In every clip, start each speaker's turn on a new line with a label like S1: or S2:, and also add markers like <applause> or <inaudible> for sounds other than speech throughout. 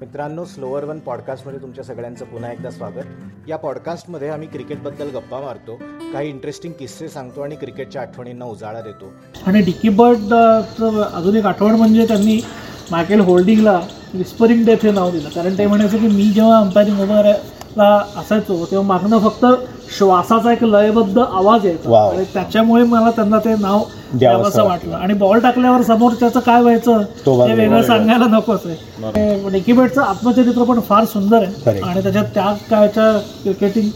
S1: मित्रांनो slower one पॉडकास्टमध्ये तुमच्या सगळ्यांचं पुन्हा एकदा स्वागत. या पॉडकास्टमध्ये आम्ही क्रिकेटबद्दल गप्पा मारतो काही इंटरेस्टिंग किस्से सांगतो आणि क्रिकेटच्या आठवणींना उजाळा देतो.
S2: आणि डिकी बर्डचं अजून एक आठवण म्हणजे त्यांनी मायकेल होल्डिंगला विस्परिंग डेथ हे नाव दिलं. कारण ते म्हणायचं की मी जेव्हा अंपायरिंग उभारायला असायचो. तेव्हा मागणं फक्त श्वासाचा एक लयबद्ध आवाज यायचा. आणि त्याच्यामुळे मला त्यांना ते नाव द्यावंसं वाटलं. आणि बॉल टाकल्यावर समोर त्याचं काय व्हायचं हे. वेगळं सांगायला नकोच आहे. डिकी बर्डचं आत्मचरित्र पण फार सुंदर आहे. आणि त्याच्यात त्या काळच्या क्रिकेटिंग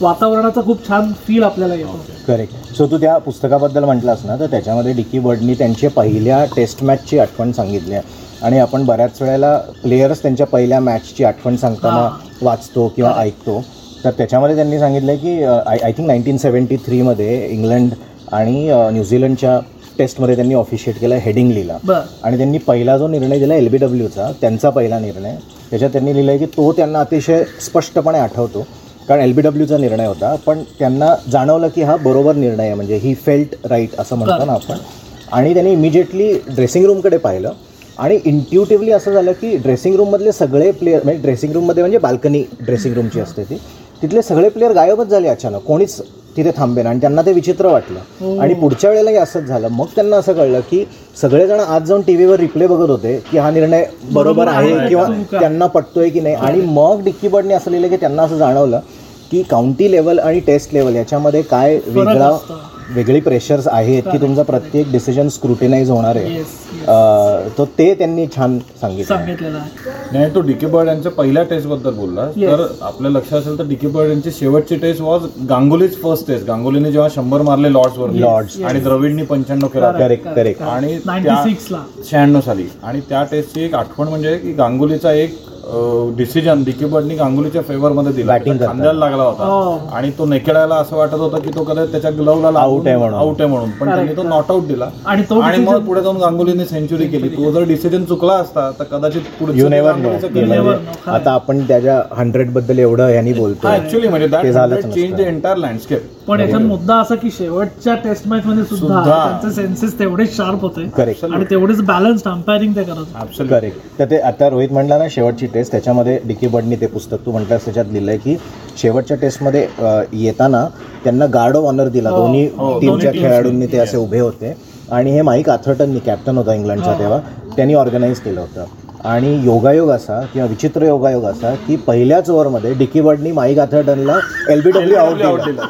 S2: वातावरणाचा खूप छान फील आपल्याला येतो.
S1: करेक्ट सो तू त्या पुस्तकाबद्दल म्हटलास ना तर त्याच्यामध्ये डिकी बर्डनी त्यांच्या पहिल्या टेस्ट मॅचची आठवण सांगितली आहे. आणि आपण बऱ्याच वेळेला प्लेयर्स त्यांच्या पहिल्या मॅचची आठवण सांगताना वाचतो किंवा ऐकतो. तर त्याच्यामध्ये त्यांनी सांगितलं की I I think nineteen seventy थ्रीमध्ये England आणि न्यूझीलंडच्या टेस्टमध्ये त्यांनी ऑफिशिएट केलं हेडिंग्लीला
S2: बर.
S1: आणि त्यांनी पहिला जो निर्णय दिला एल बी डब्ल्यूचा त्यांचा पहिला निर्णय त्याच्यात त्यांनी लिहिलं आहे की तो त्यांना अतिशय स्पष्टपणे आठवतो. कारण एल बी डब्ल्यूचा निर्णय होता पण त्यांना जाणवलं की हा बरोबर निर्णय आहे म्हणजे ही फेल्ट राईट असं म्हणतो ना आपण. आणि त्यांनी इमिजिएटली ड्रेसिंग रूमकडे पाहिलं. आणि इंट्युटिव्हली असं झालं की ड्रेसिंग रूममधले सगळे प्लेयर म्हणजे ड्रेसिंग रूममध्ये म्हणजे बाल्कनी ड्रेसिंग रूमची असते ती तिथले सगळे प्लेयर गायबच झाले अचानक. कोणीच तिथे थांबे आणि त्यांना ते विचित्र वाटलं. आणि पुढच्या वेळेलाही असंच झालं. मग त्यांना असं कळलं की सगळेजण आज जाऊन टी व्हीवर रिप्ले बघत होते की हा निर्णय बरोबर आहे किंवा त्यांना पटतोय की नाही. आणि मग डिक्की बर्डने असं लिहिलं की त्यांना असं जाणवलं की काउंटी लेवल आणि टेस्ट लेवल याच्यामध्ये काय वेगळा. वेगळी प्रेशर्स आहेत की तुमचा प्रत्येक डिसिजन स्क्रुटिनाइज होणार आहे? अं, तो ते त्यांनी छान सांगितलं
S2: सांगितलेलं आहे.
S3: नाही तो डिके बर्ड यांच्या पहिल्या टेस्टबद्दल बोलला
S2: Yes.
S3: तर आपल्या लक्षात असेल तर डिके बर्ड यांची शेवटची टेस्ट वॉज गांगुलीच फर्स्ट टेस्ट गांगुलीने जेव्हा शंभर मारले लॉर्ड्स वर
S1: Lords.
S3: आणि द्रविडनी पंच्याण्णव केला.
S1: करेक्ट करेक्ट
S3: आणि शहाण्णव साली. आणि त्या टेस्टची एक आठवण म्हणजे की गांगुलीचा एक डिसिजन डिकी बर्डनी गांगुलीच्या फेवर मध्ये दिला.
S1: Batting
S3: खांद्याला लागला
S2: हो.
S3: होता आणि तो नेकेडायला असं वाटत होतं की तो कदाचित त्याच्या ग्लवला
S1: Out आहे म्हणून.
S3: आउट आहे म्हणून. पण त्यांनी तो नॉट आउट दिला.
S2: आणि तो
S3: आणि मग
S2: decision-
S3: पुढे जाऊन गांगुलीने सेंचुरी केली. तो जर डिसिजन चुकला असता तर कदाचित
S1: यू नेवर नो
S2: खरं.
S1: आता आपण त्याच्या हंड्रेडबद्दल एवढं यांनी बोलतो
S3: ऍक्च्युली म्हणजे
S1: ते झालंच
S3: that change the. Entire landscape
S2: पण याच्यात मुद्दा असा की शेवटच्या टेस्ट मॅच मध्ये सुद्धा
S3: सुद्धा.
S2: त्यांचे सेन्सेस तेवढेच शार्प होते.
S1: करेक्ट
S2: आणि तेवढेच बॅलन्स अंपायरिंग ते करत होते.
S1: करेक्ट तर ते आता रोहित म्हणला ना शेवटची टेस्ट त्याच्यामध्ये डिकी बर्डनी ते पुस्तक तू म्हटलास त्याच्यात लिहिलंय की शेवटच्या टेस्टमध्ये येताना त्यांना गार्ड ऑफ ऑनर दिला. दोन्ही टीमच्या खेळाडूंनी ते असे उभे होते. आणि हे माईक आथर्टननी कॅप्टन होता इंग्लंडचा तेव्हा त्यांनी ऑर्गनाईज केलं होतं. आणि योगायोग असा किंवा विचित्र योगायोग असा की पहिल्याच ओव्हरमध्ये डिकी बर्डनी माईक आथर्टनला एल बी डब्ल्यू आउट दिला.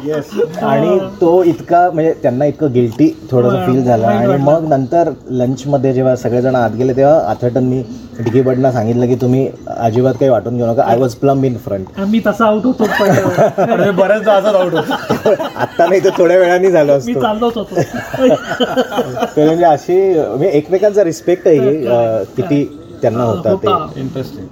S1: आणि तो इतका म्हणजे त्यांना इतकं गिल्टी थोडंसं फील झालं. आणि मग नंतर लंचमध्ये जेव्हा सगळेजण आत गेले तेव्हा आथर्टननी डिकी बर्डना सांगितलं की तुम्ही अजिबात काही वाटून घेऊ नका. I was plum in front
S2: मी तसा आउट होतो
S3: बऱ्याचदा असंच आउट होतं.
S1: आत्ता नाही तर थोड्या वेळाने झालं असतो. <laughs> म्हणजे अशी म्हणजे एकमेकांचा रिस्पेक्ट आहे किती त्यांना होता ते
S2: होता.
S3: इंटरेस्टिंग